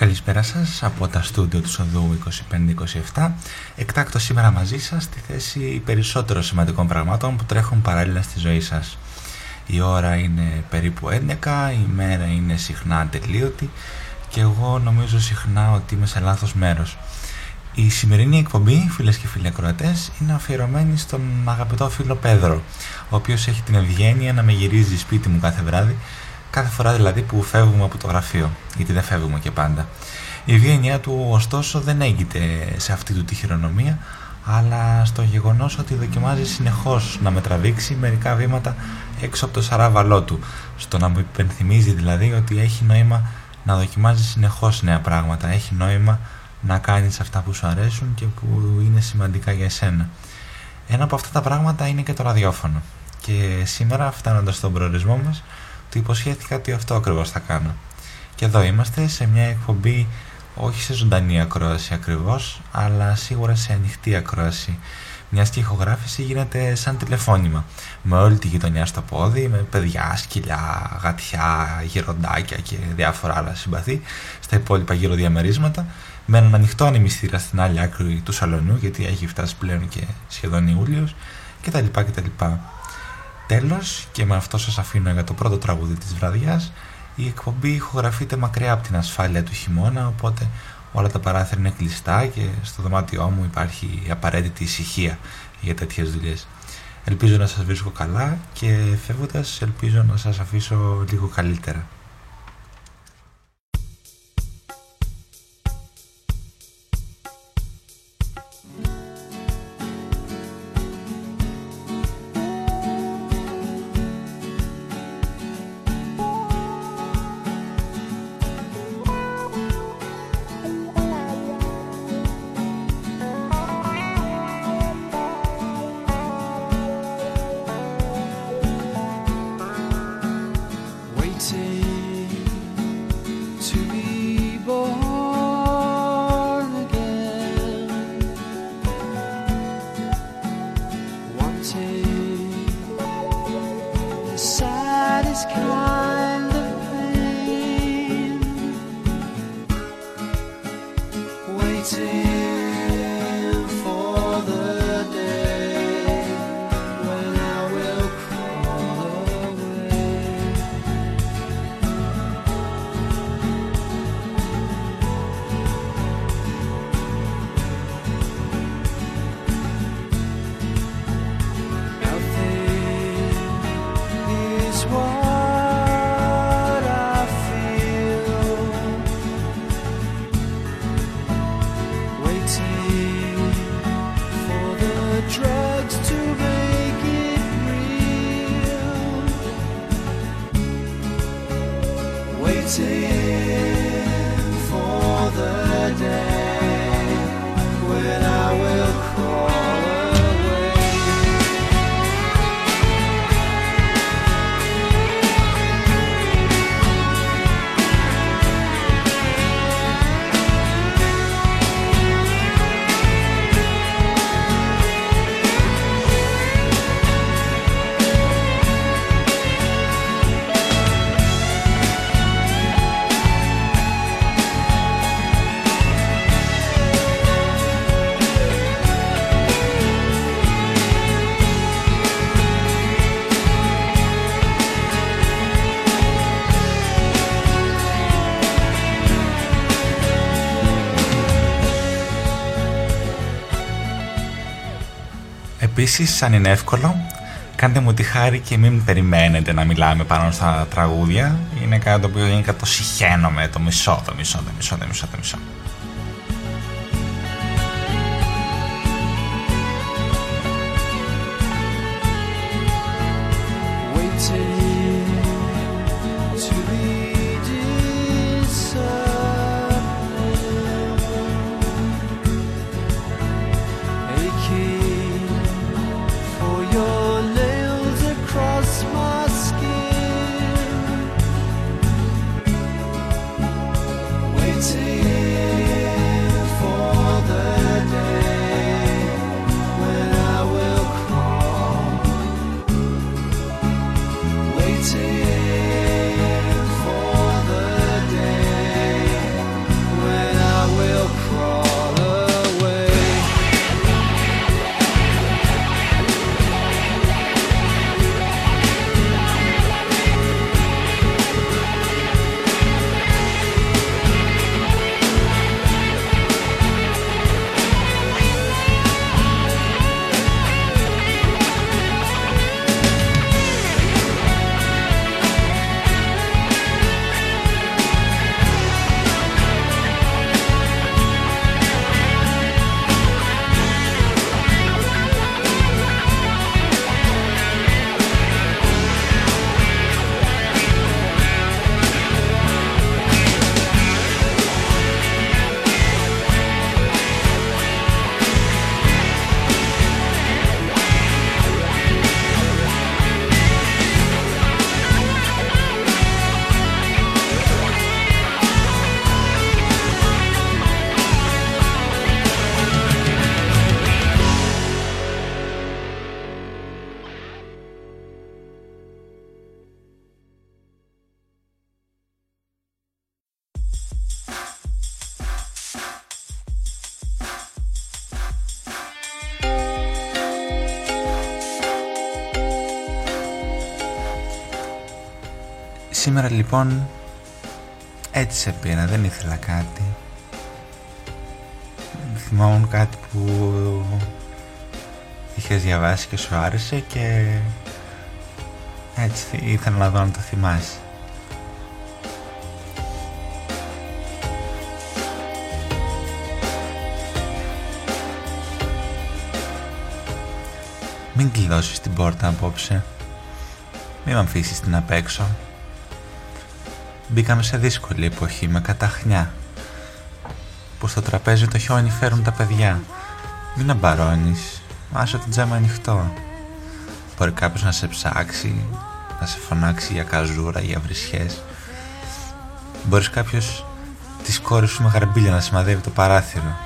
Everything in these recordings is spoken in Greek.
Καλησπέρα σας από τα στούντιο του Σοδού 2527 Εκτάκτο σήμερα μαζί σας στη θέση περισσότερων σημαντικών πραγμάτων που τρέχουν παράλληλα στη ζωή σας. Η ώρα είναι περίπου 11, η μέρα είναι συχνά ατελείωτη και εγώ νομίζω συχνά ότι είμαι σε λάθος μέρος. Η σημερινή εκπομπή, φίλες και φίλοι ακροατές, είναι αφιερωμένη στον αγαπητό φίλο Πέδρο, ο οποίος έχει την ευγένεια να με γυρίζει σπίτι μου κάθε βράδυ κάθε φορά δηλαδή που φεύγουμε από το γραφείο, γιατί δεν φεύγουμε και πάντα. Η ευγένειά του ωστόσο δεν έγκυται σε αυτή του τη χειρονομία, αλλά στο γεγονός ότι δοκιμάζει συνεχώς να με τραβήξει μερικά βήματα έξω από το σαράβαλό του, στο να μου υπενθυμίζει δηλαδή ότι έχει νόημα να δοκιμάζει συνεχώς νέα πράγματα, έχει νόημα να κάνεις αυτά που σου αρέσουν και που είναι σημαντικά για εσένα. Ένα από αυτά τα πράγματα είναι και το ραδιόφωνο. Και σήμερα φτάνοντας στον προορισμό μας του υποσχέθηκα ότι αυτό ακριβώς θα κάνω. Και εδώ είμαστε σε μια εκπομπή όχι σε ζωντανή ακρόαση ακριβώς, αλλά σίγουρα σε ανοιχτή ακρόαση. Μιας και ηχογράφηση γίνεται σαν τηλεφώνημα, με όλη τη γειτονιά στο πόδι, με παιδιά, σκυλιά, γατιά, γεροντάκια και διάφορα άλλα συμπαθή στα υπόλοιπα γύρω διαμερίσματα, με έναν ανοιχτό ανεμιστήρα στην άλλη άκρη του σαλονιού, γιατί έχει φτάσει πλέον και σχεδόν Ιούλιος, κτλ. κτλ. Τέλος, και με αυτό σας αφήνω για το πρώτο τραγούδι της βραδιάς, η εκπομπή ηχογραφείται μακριά από την ασφάλεια του χειμώνα, οπότε όλα τα παράθυρα είναι κλειστά και στο δωμάτιό μου υπάρχει η απαραίτητη ησυχία για τέτοιες δουλειές. Ελπίζω να σας βρίσκω καλά και φεύγοντας ελπίζω να σας αφήσω λίγο καλύτερα. waiting. Επίσης, αν είναι εύκολο, κάντε μου τη χάρη και μην περιμένετε να μιλάμε πάνω στα τραγούδια. Είναι κάτι το οποίο είναι κατοσυχαίνομαι το μισό, το μισό, το μισό, το μισό, το μισό. Σήμερα λοιπόν έτσι σε πήρα, δεν ήθελα κάτι. Θυμάμαι κάτι που είχες διαβάσει και σου άρεσε και έτσι ήθελα να δω αν το θυμάσαι. Μην κλειδώσεις την πόρτα απόψε. Μην με αφήσεις την απ' έξω. Μπήκαμε σε δύσκολη εποχή με καταχνιά. Που στο τραπέζι το χιόνι φέρουν τα παιδιά. Μην αμπαρώνεις. Άσε το τζάμα ανοιχτό. Μπορεί κάποιος να σε ψάξει, να σε φωνάξει για καζούρα, για βρισιές. Μπορείς κάποιος της κόρης σου με γαρμπίλια να σημαδεύει το παράθυρο.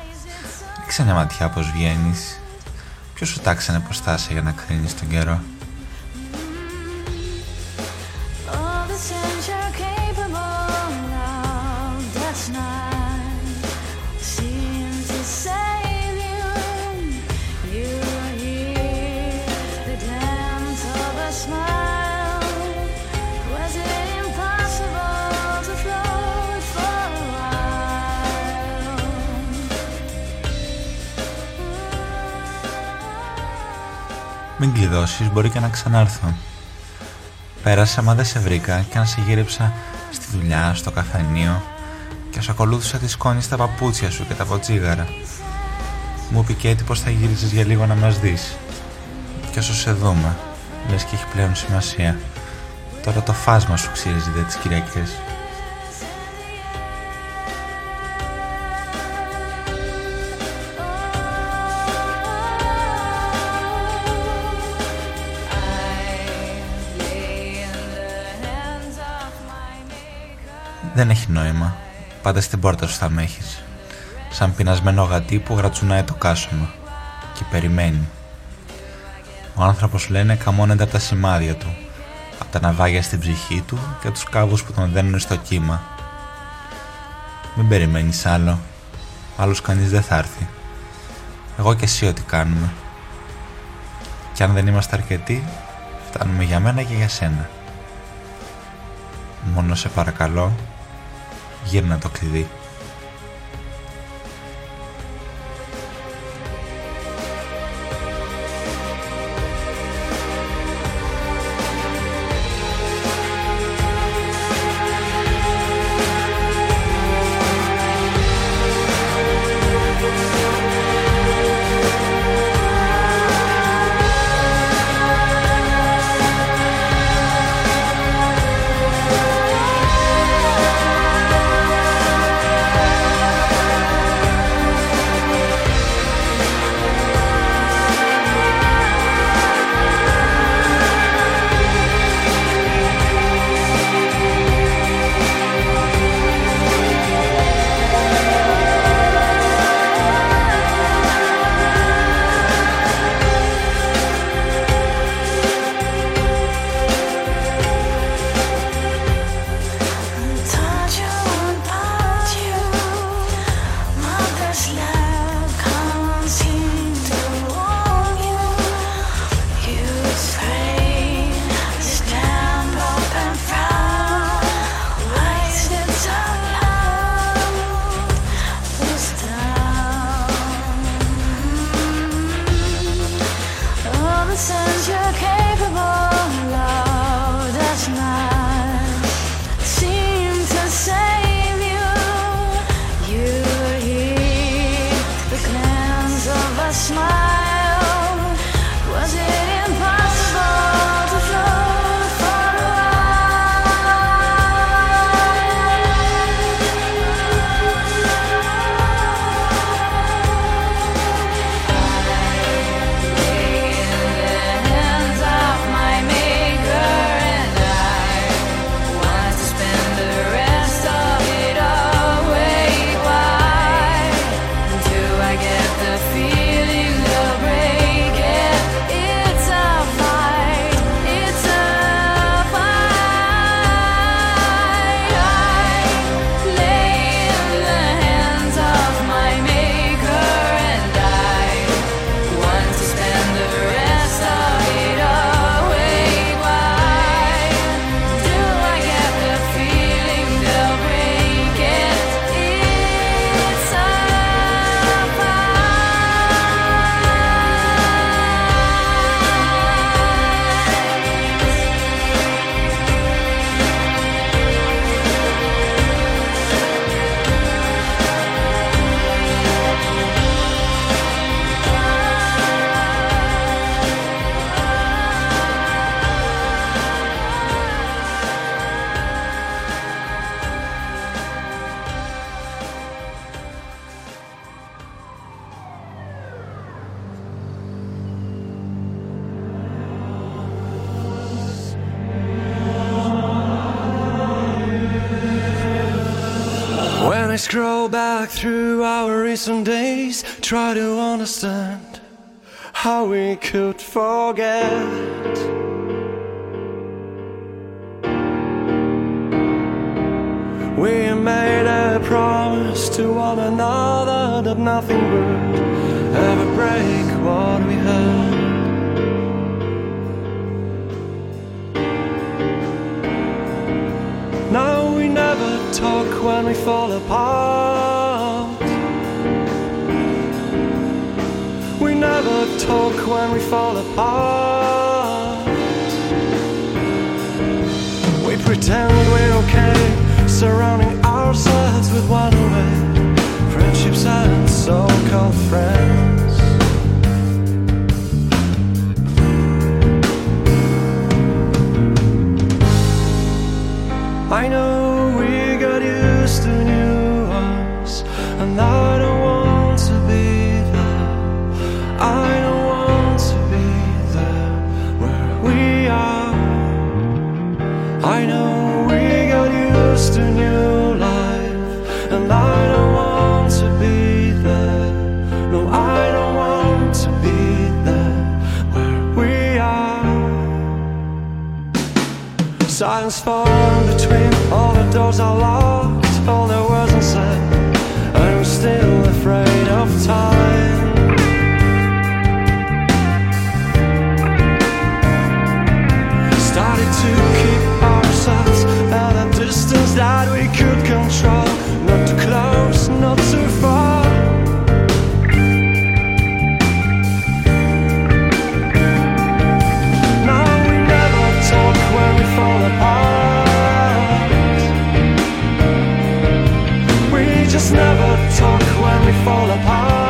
Ρίξε μια ματιά πως βγαίνεις Ποιος σου τάξανε πως θα για να κρίνεις τον καιρό. Μην κλειδώσεις, μπορεί και να ξανάρθω. Πέρασα μα δεν σε βρήκα και να σε γύριψα στη δουλειά, στο καφενείο και σου ακολούθησα τη σκόνης στα παπούτσια σου και τα ποτσίγαρα. Μου είπε και πως θα γύριζες για λίγο να μας δεις. Και όσο σε δούμε, λες και έχει πλέον σημασία. Τώρα το φάσμα σου ξύριζε τις Κυριακές. Δεν έχει νόημα. Πάντα στην πόρτα σου θα με έχεις. Σαν πεινασμένο γατί που γρατσουνάει το κάσωμα. Και περιμένει. Ο άνθρωπος λένε καμώνεται από τα σημάδια του. Από τα ναυάγια στην ψυχή του και τους κάβους που τον δένουν στο κύμα. Μην περιμένεις άλλο. Άλλος κανείς δεν θα έρθει. Εγώ και εσύ ό,τι κάνουμε. Και αν δεν είμαστε αρκετοί, φτάνουμε για μένα και για σένα. Μόνο σε παρακαλώ, γύρνα το κλειδί. Try to understand how we could forget. We made a promise to one another that nothing would ever break what we had. Now we never talk when we fall apart. When we fall apart. We pretend we're okay, surrounding ourselves with one way friendships and so called friends. transform between all the doors I locked just never talk when we fall apart.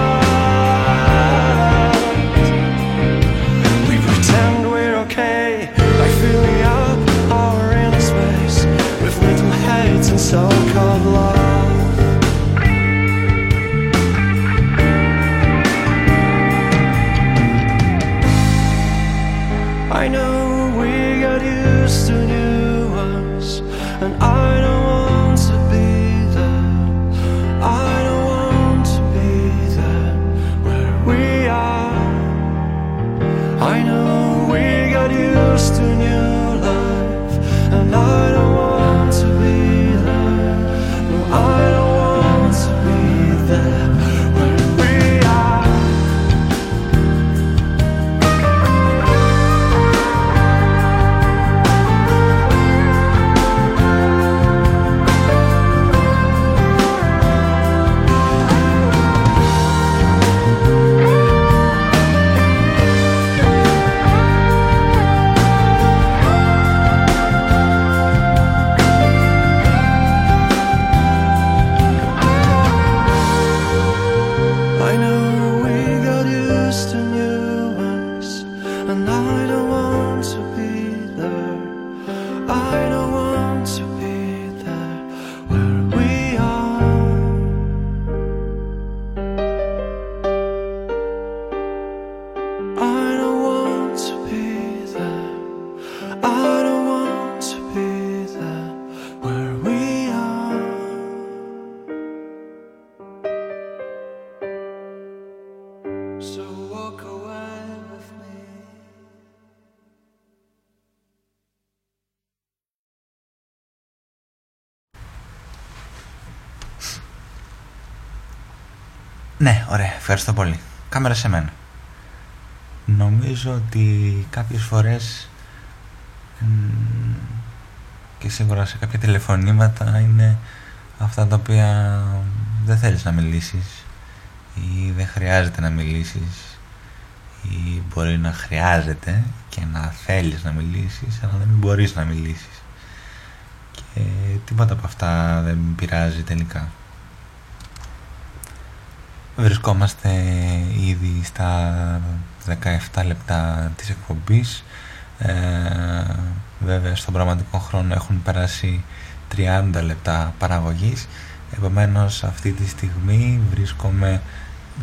Ναι, ωραία, ευχαριστώ πολύ. Κάμερα σε μένα. Νομίζω ότι κάποιες φορές μ, και σίγουρα σε κάποια τηλεφωνήματα είναι αυτά τα οποία δεν θέλεις να μιλήσεις ή δεν χρειάζεται να μιλήσεις ή μπορεί να χρειάζεται και να θέλεις να μιλήσεις αλλά δεν μπορείς να μιλήσεις και τίποτα από αυτά δεν πειράζει τελικά. Βρισκόμαστε ήδη στα 17 λεπτά της εκπομπής. Ε, βέβαια στον πραγματικό χρόνο έχουν περάσει 30 λεπτά παραγωγής. Επομένως αυτή τη στιγμή βρίσκομαι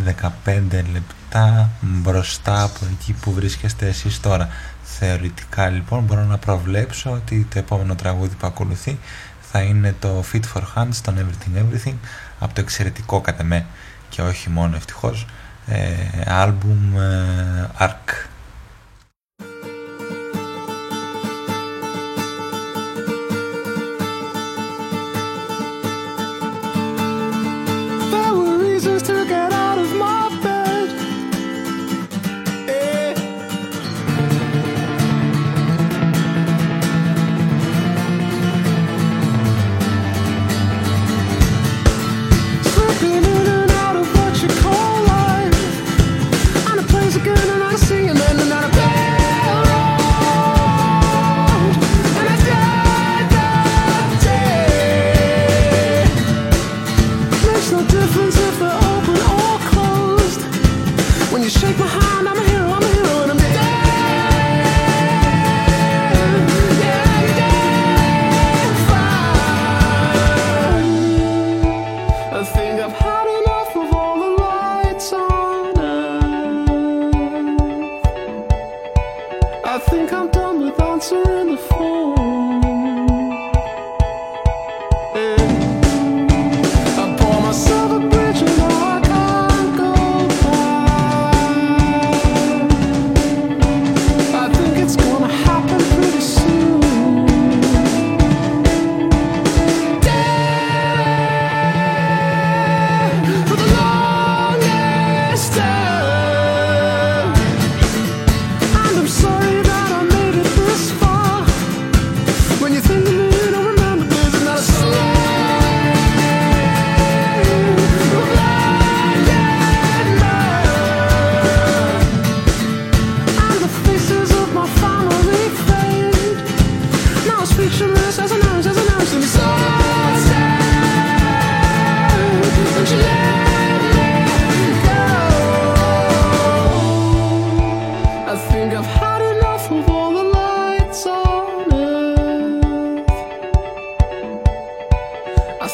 15 λεπτά μπροστά από εκεί που βρίσκεστε εσείς τώρα. Θεωρητικά λοιπόν μπορώ να προβλέψω ότι το επόμενο τραγούδι που ακολουθεί θα είναι το Fit for Hands, το Everything Everything από το εξαιρετικό κατά με και όχι μόνο ευτυχώς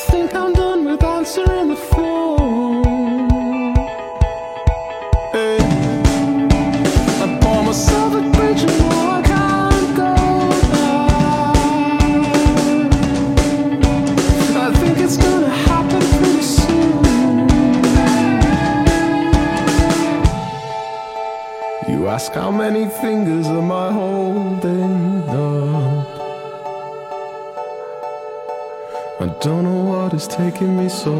think I'm done with answering the phone. soul.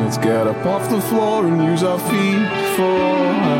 Let's get up off the floor and use our feet for.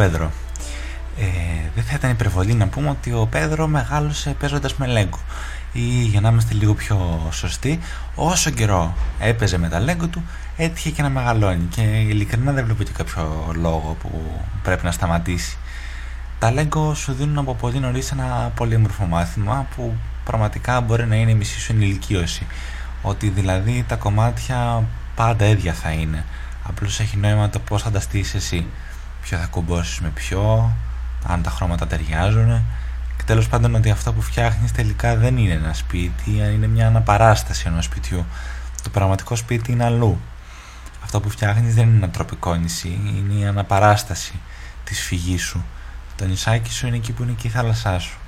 Ε, άλμπουμ ε, Arc ότι ο Πέδρο μεγάλωσε παίζοντας με Λέγκο. Ή για να είμαστε λίγο πιο σωστοί όσο καιρό έπαιζε με τα Λέγκο του έτυχε και να μεγαλώνει. Και ειλικρινά δεν βλέπω και κάποιο λόγο που πρέπει να σταματήσει. Τα Λέγκο σου δίνουν από πολύ νωρίς ένα πολύ όμορφο μάθημα που πραγματικά μπορεί να είναι η μισή σου ενηλικίωση. Ότι δηλαδή τα κομμάτια πάντα ίδια θα είναι. Απλώς έχει νόημα το πως θα τα στήσεις εσύ ποιο θα κουμπώσεις με ποιο αν τα χρώματα ταιριάζουν και τέλος πάντων ότι αυτό που φτιάχνεις τελικά δεν είναι ένα σπίτι είναι μια αναπαράσταση ενός σπιτιού. Το πραγματικό σπίτι είναι αλλού. Αυτό που φτιάχνεις δεν είναι ένα τροπικό νησί είναι η αναπαράσταση της φυγής σου. Το νησάκι σου είναι εκεί που είναι και η θάλασσά σου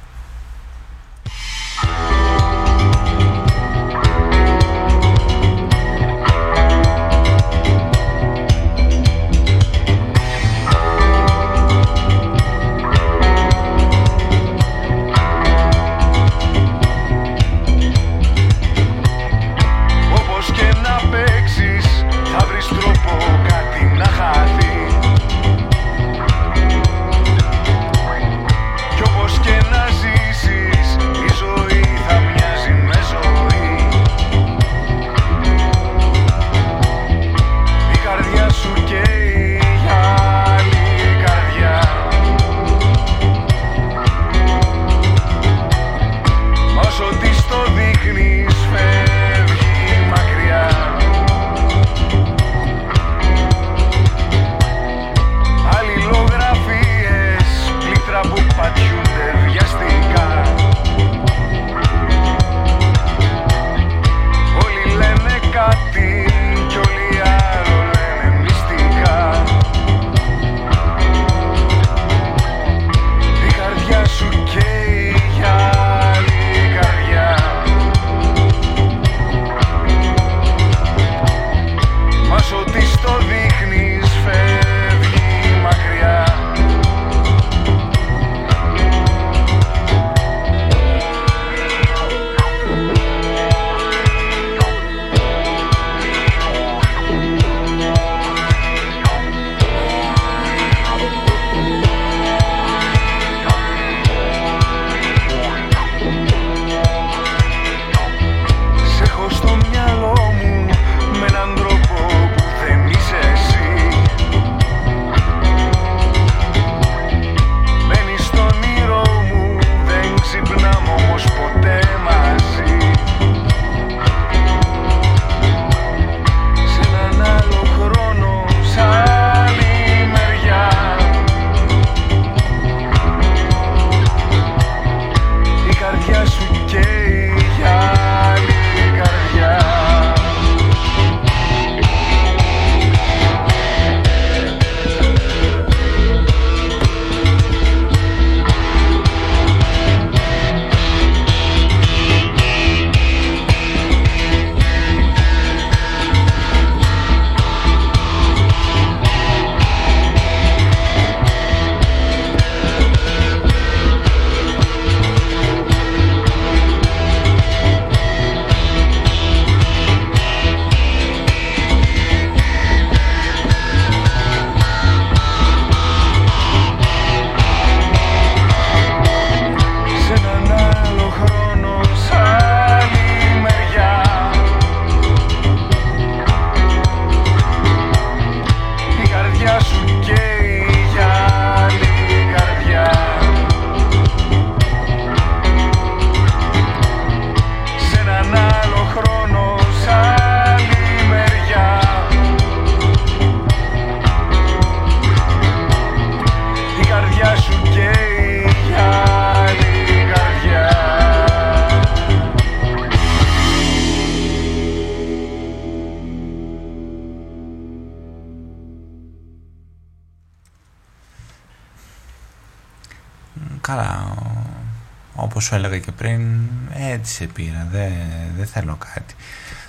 σου έλεγα και πριν, έτσι σε πήρα, δεν, δεν θέλω κάτι.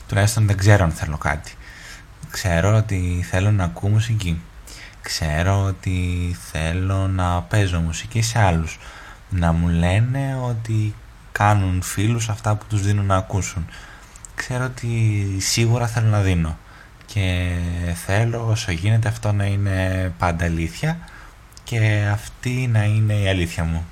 Τουλάχιστον δεν ξέρω αν θέλω κάτι. Ξέρω ότι θέλω να ακούω μουσική. Ξέρω ότι θέλω να παίζω μουσική σε άλλους. Να μου λένε ότι κάνουν φίλους αυτά που τους δίνουν να ακούσουν. Ξέρω ότι σίγουρα θέλω να δίνω. Και θέλω όσο γίνεται αυτό να είναι πάντα αλήθεια και αυτή να είναι η αλήθεια μου.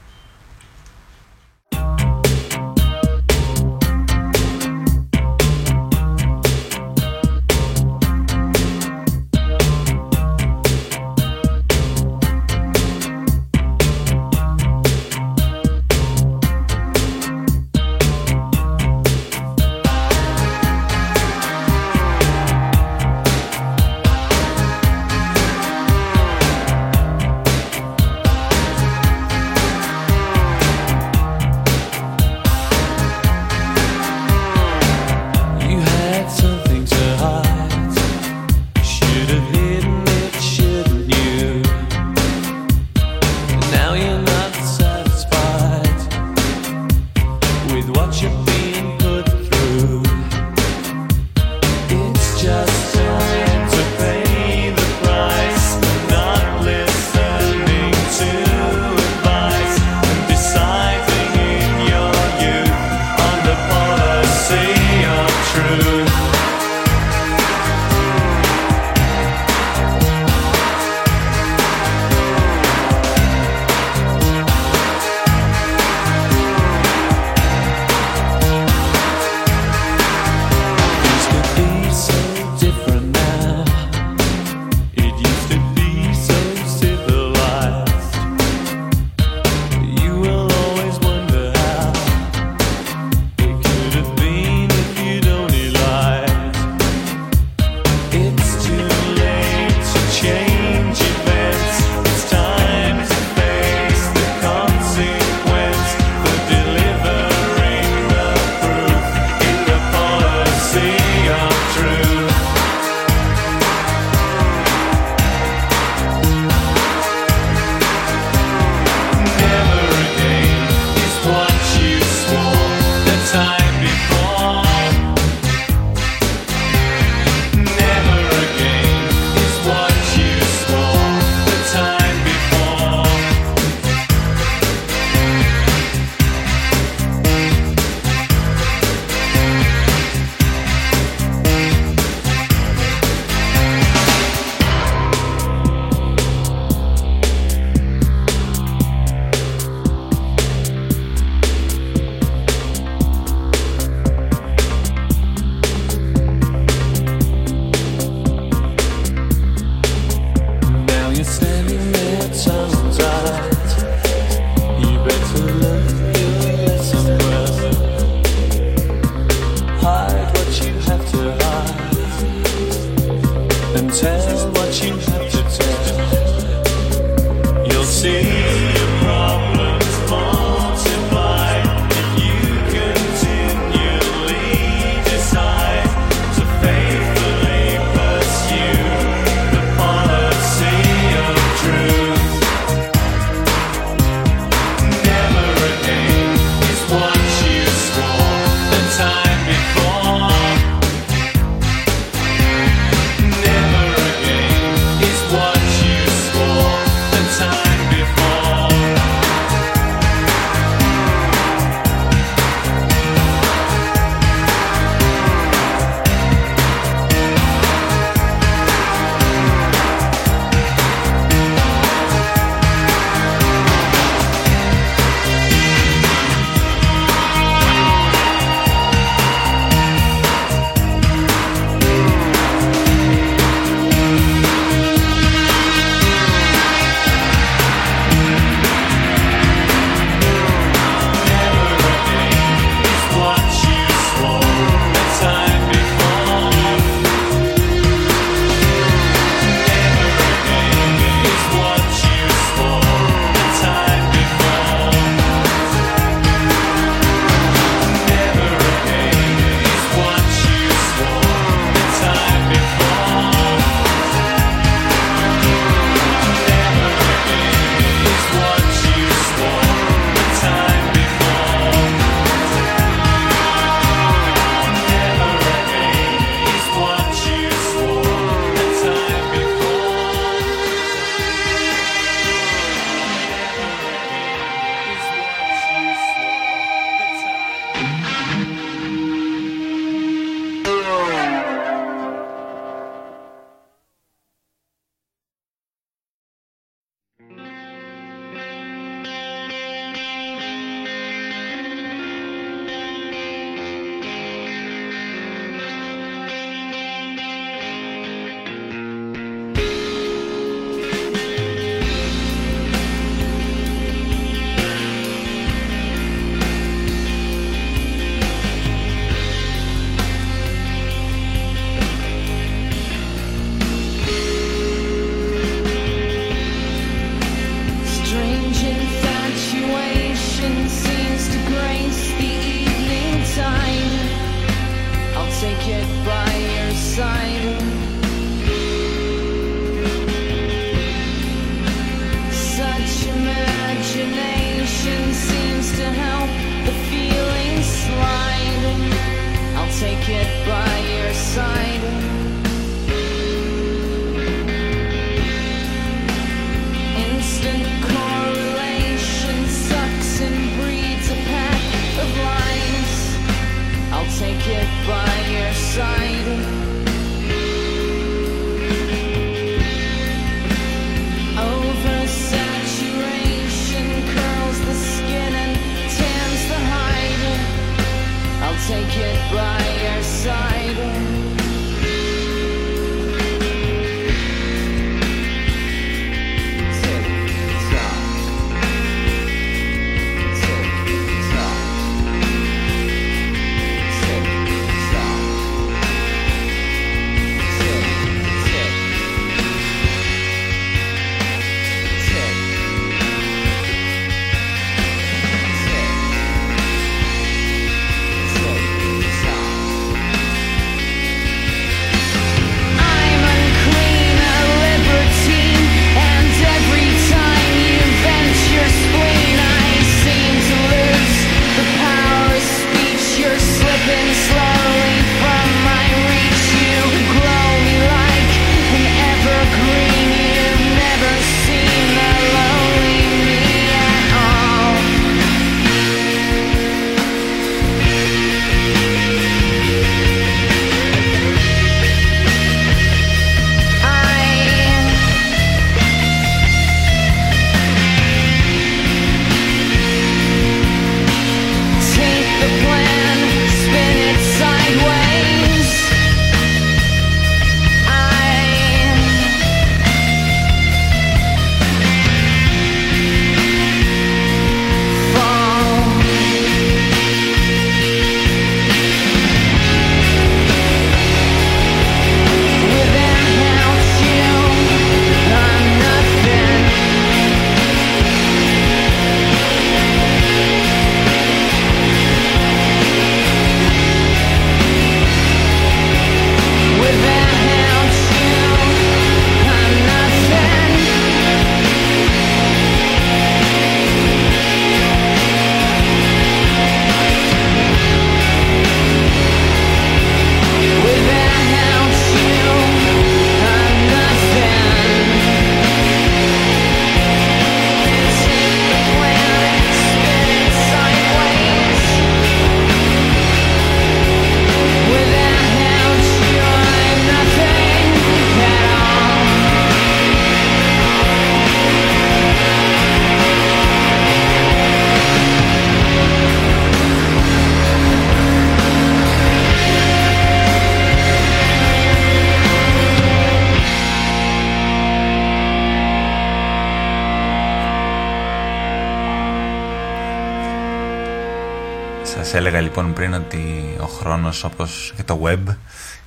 Έλεγα λοιπόν πριν ότι ο χρόνος όπως και το web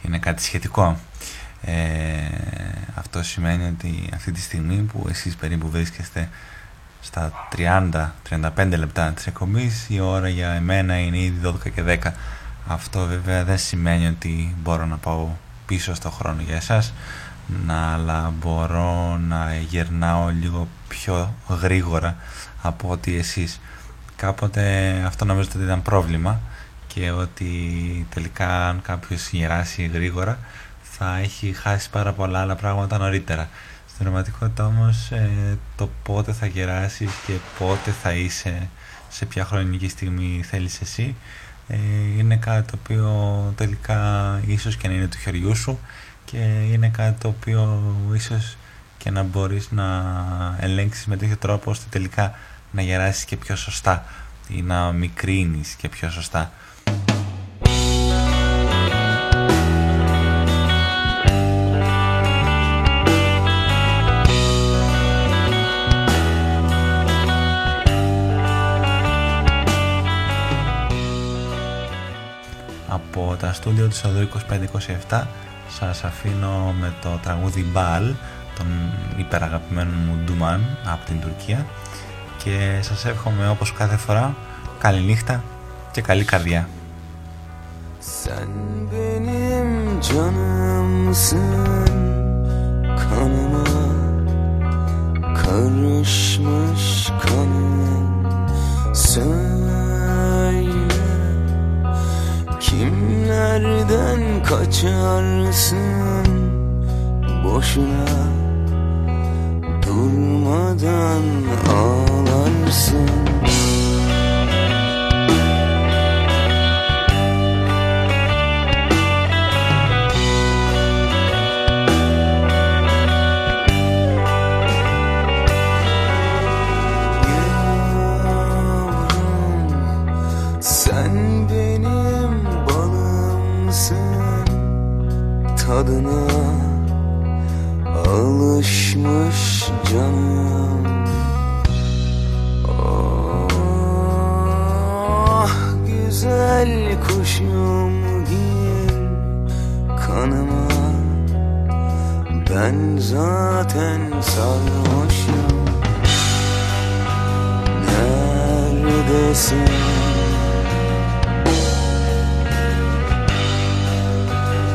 είναι κάτι σχετικό. Ε, αυτό σημαίνει ότι αυτή τη στιγμή που εσείς περίπου βρίσκεστε στα 30-35 λεπτά της εκπομπής η ώρα για εμένα είναι ήδη 12 και 10. Αυτό βέβαια δεν σημαίνει ότι μπορώ να πάω πίσω στο χρόνο για εσάς να, αλλά μπορώ να γερνάω λίγο πιο γρήγορα από ότι εσείς κάποτε αυτό νομίζω ότι ήταν πρόβλημα και ότι τελικά αν κάποιος γεράσει γρήγορα θα έχει χάσει πάρα πολλά άλλα πράγματα νωρίτερα. Στην πραγματικότητα όμως ε, το πότε θα γεράσεις και πότε θα είσαι σε ποια χρονική στιγμή θέλεις εσύ ε, είναι κάτι το οποίο τελικά ίσως και να είναι του χεριού σου και είναι κάτι το οποίο ίσως και να μπορείς να ελέγξεις με τέτοιο τρόπο ώστε τελικά να γεράσεις και πιο σωστά ή να μικρύνεις και πιο σωστά. Από τα στούντιο του Σαδού 2527 σας αφήνω με το τραγούδι Μπαλ τον υπεραγαπημένο μου Ντουμάν από την Τουρκία και σας εύχομαι όπως κάθε φορά καλή νύχτα και καλή καρδιά. Sen benim canımsın kanıma karışmış kanım söyle kimlerden kaç kaçarsın boşuna Durmadan ağlarsın. Yavrum, Sen benim balımsın. Tadına alışmış canım. Oh güzel kuşum gir kanıma. Ben zaten sarhoşum. Neredesin?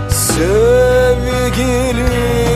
Sevgilim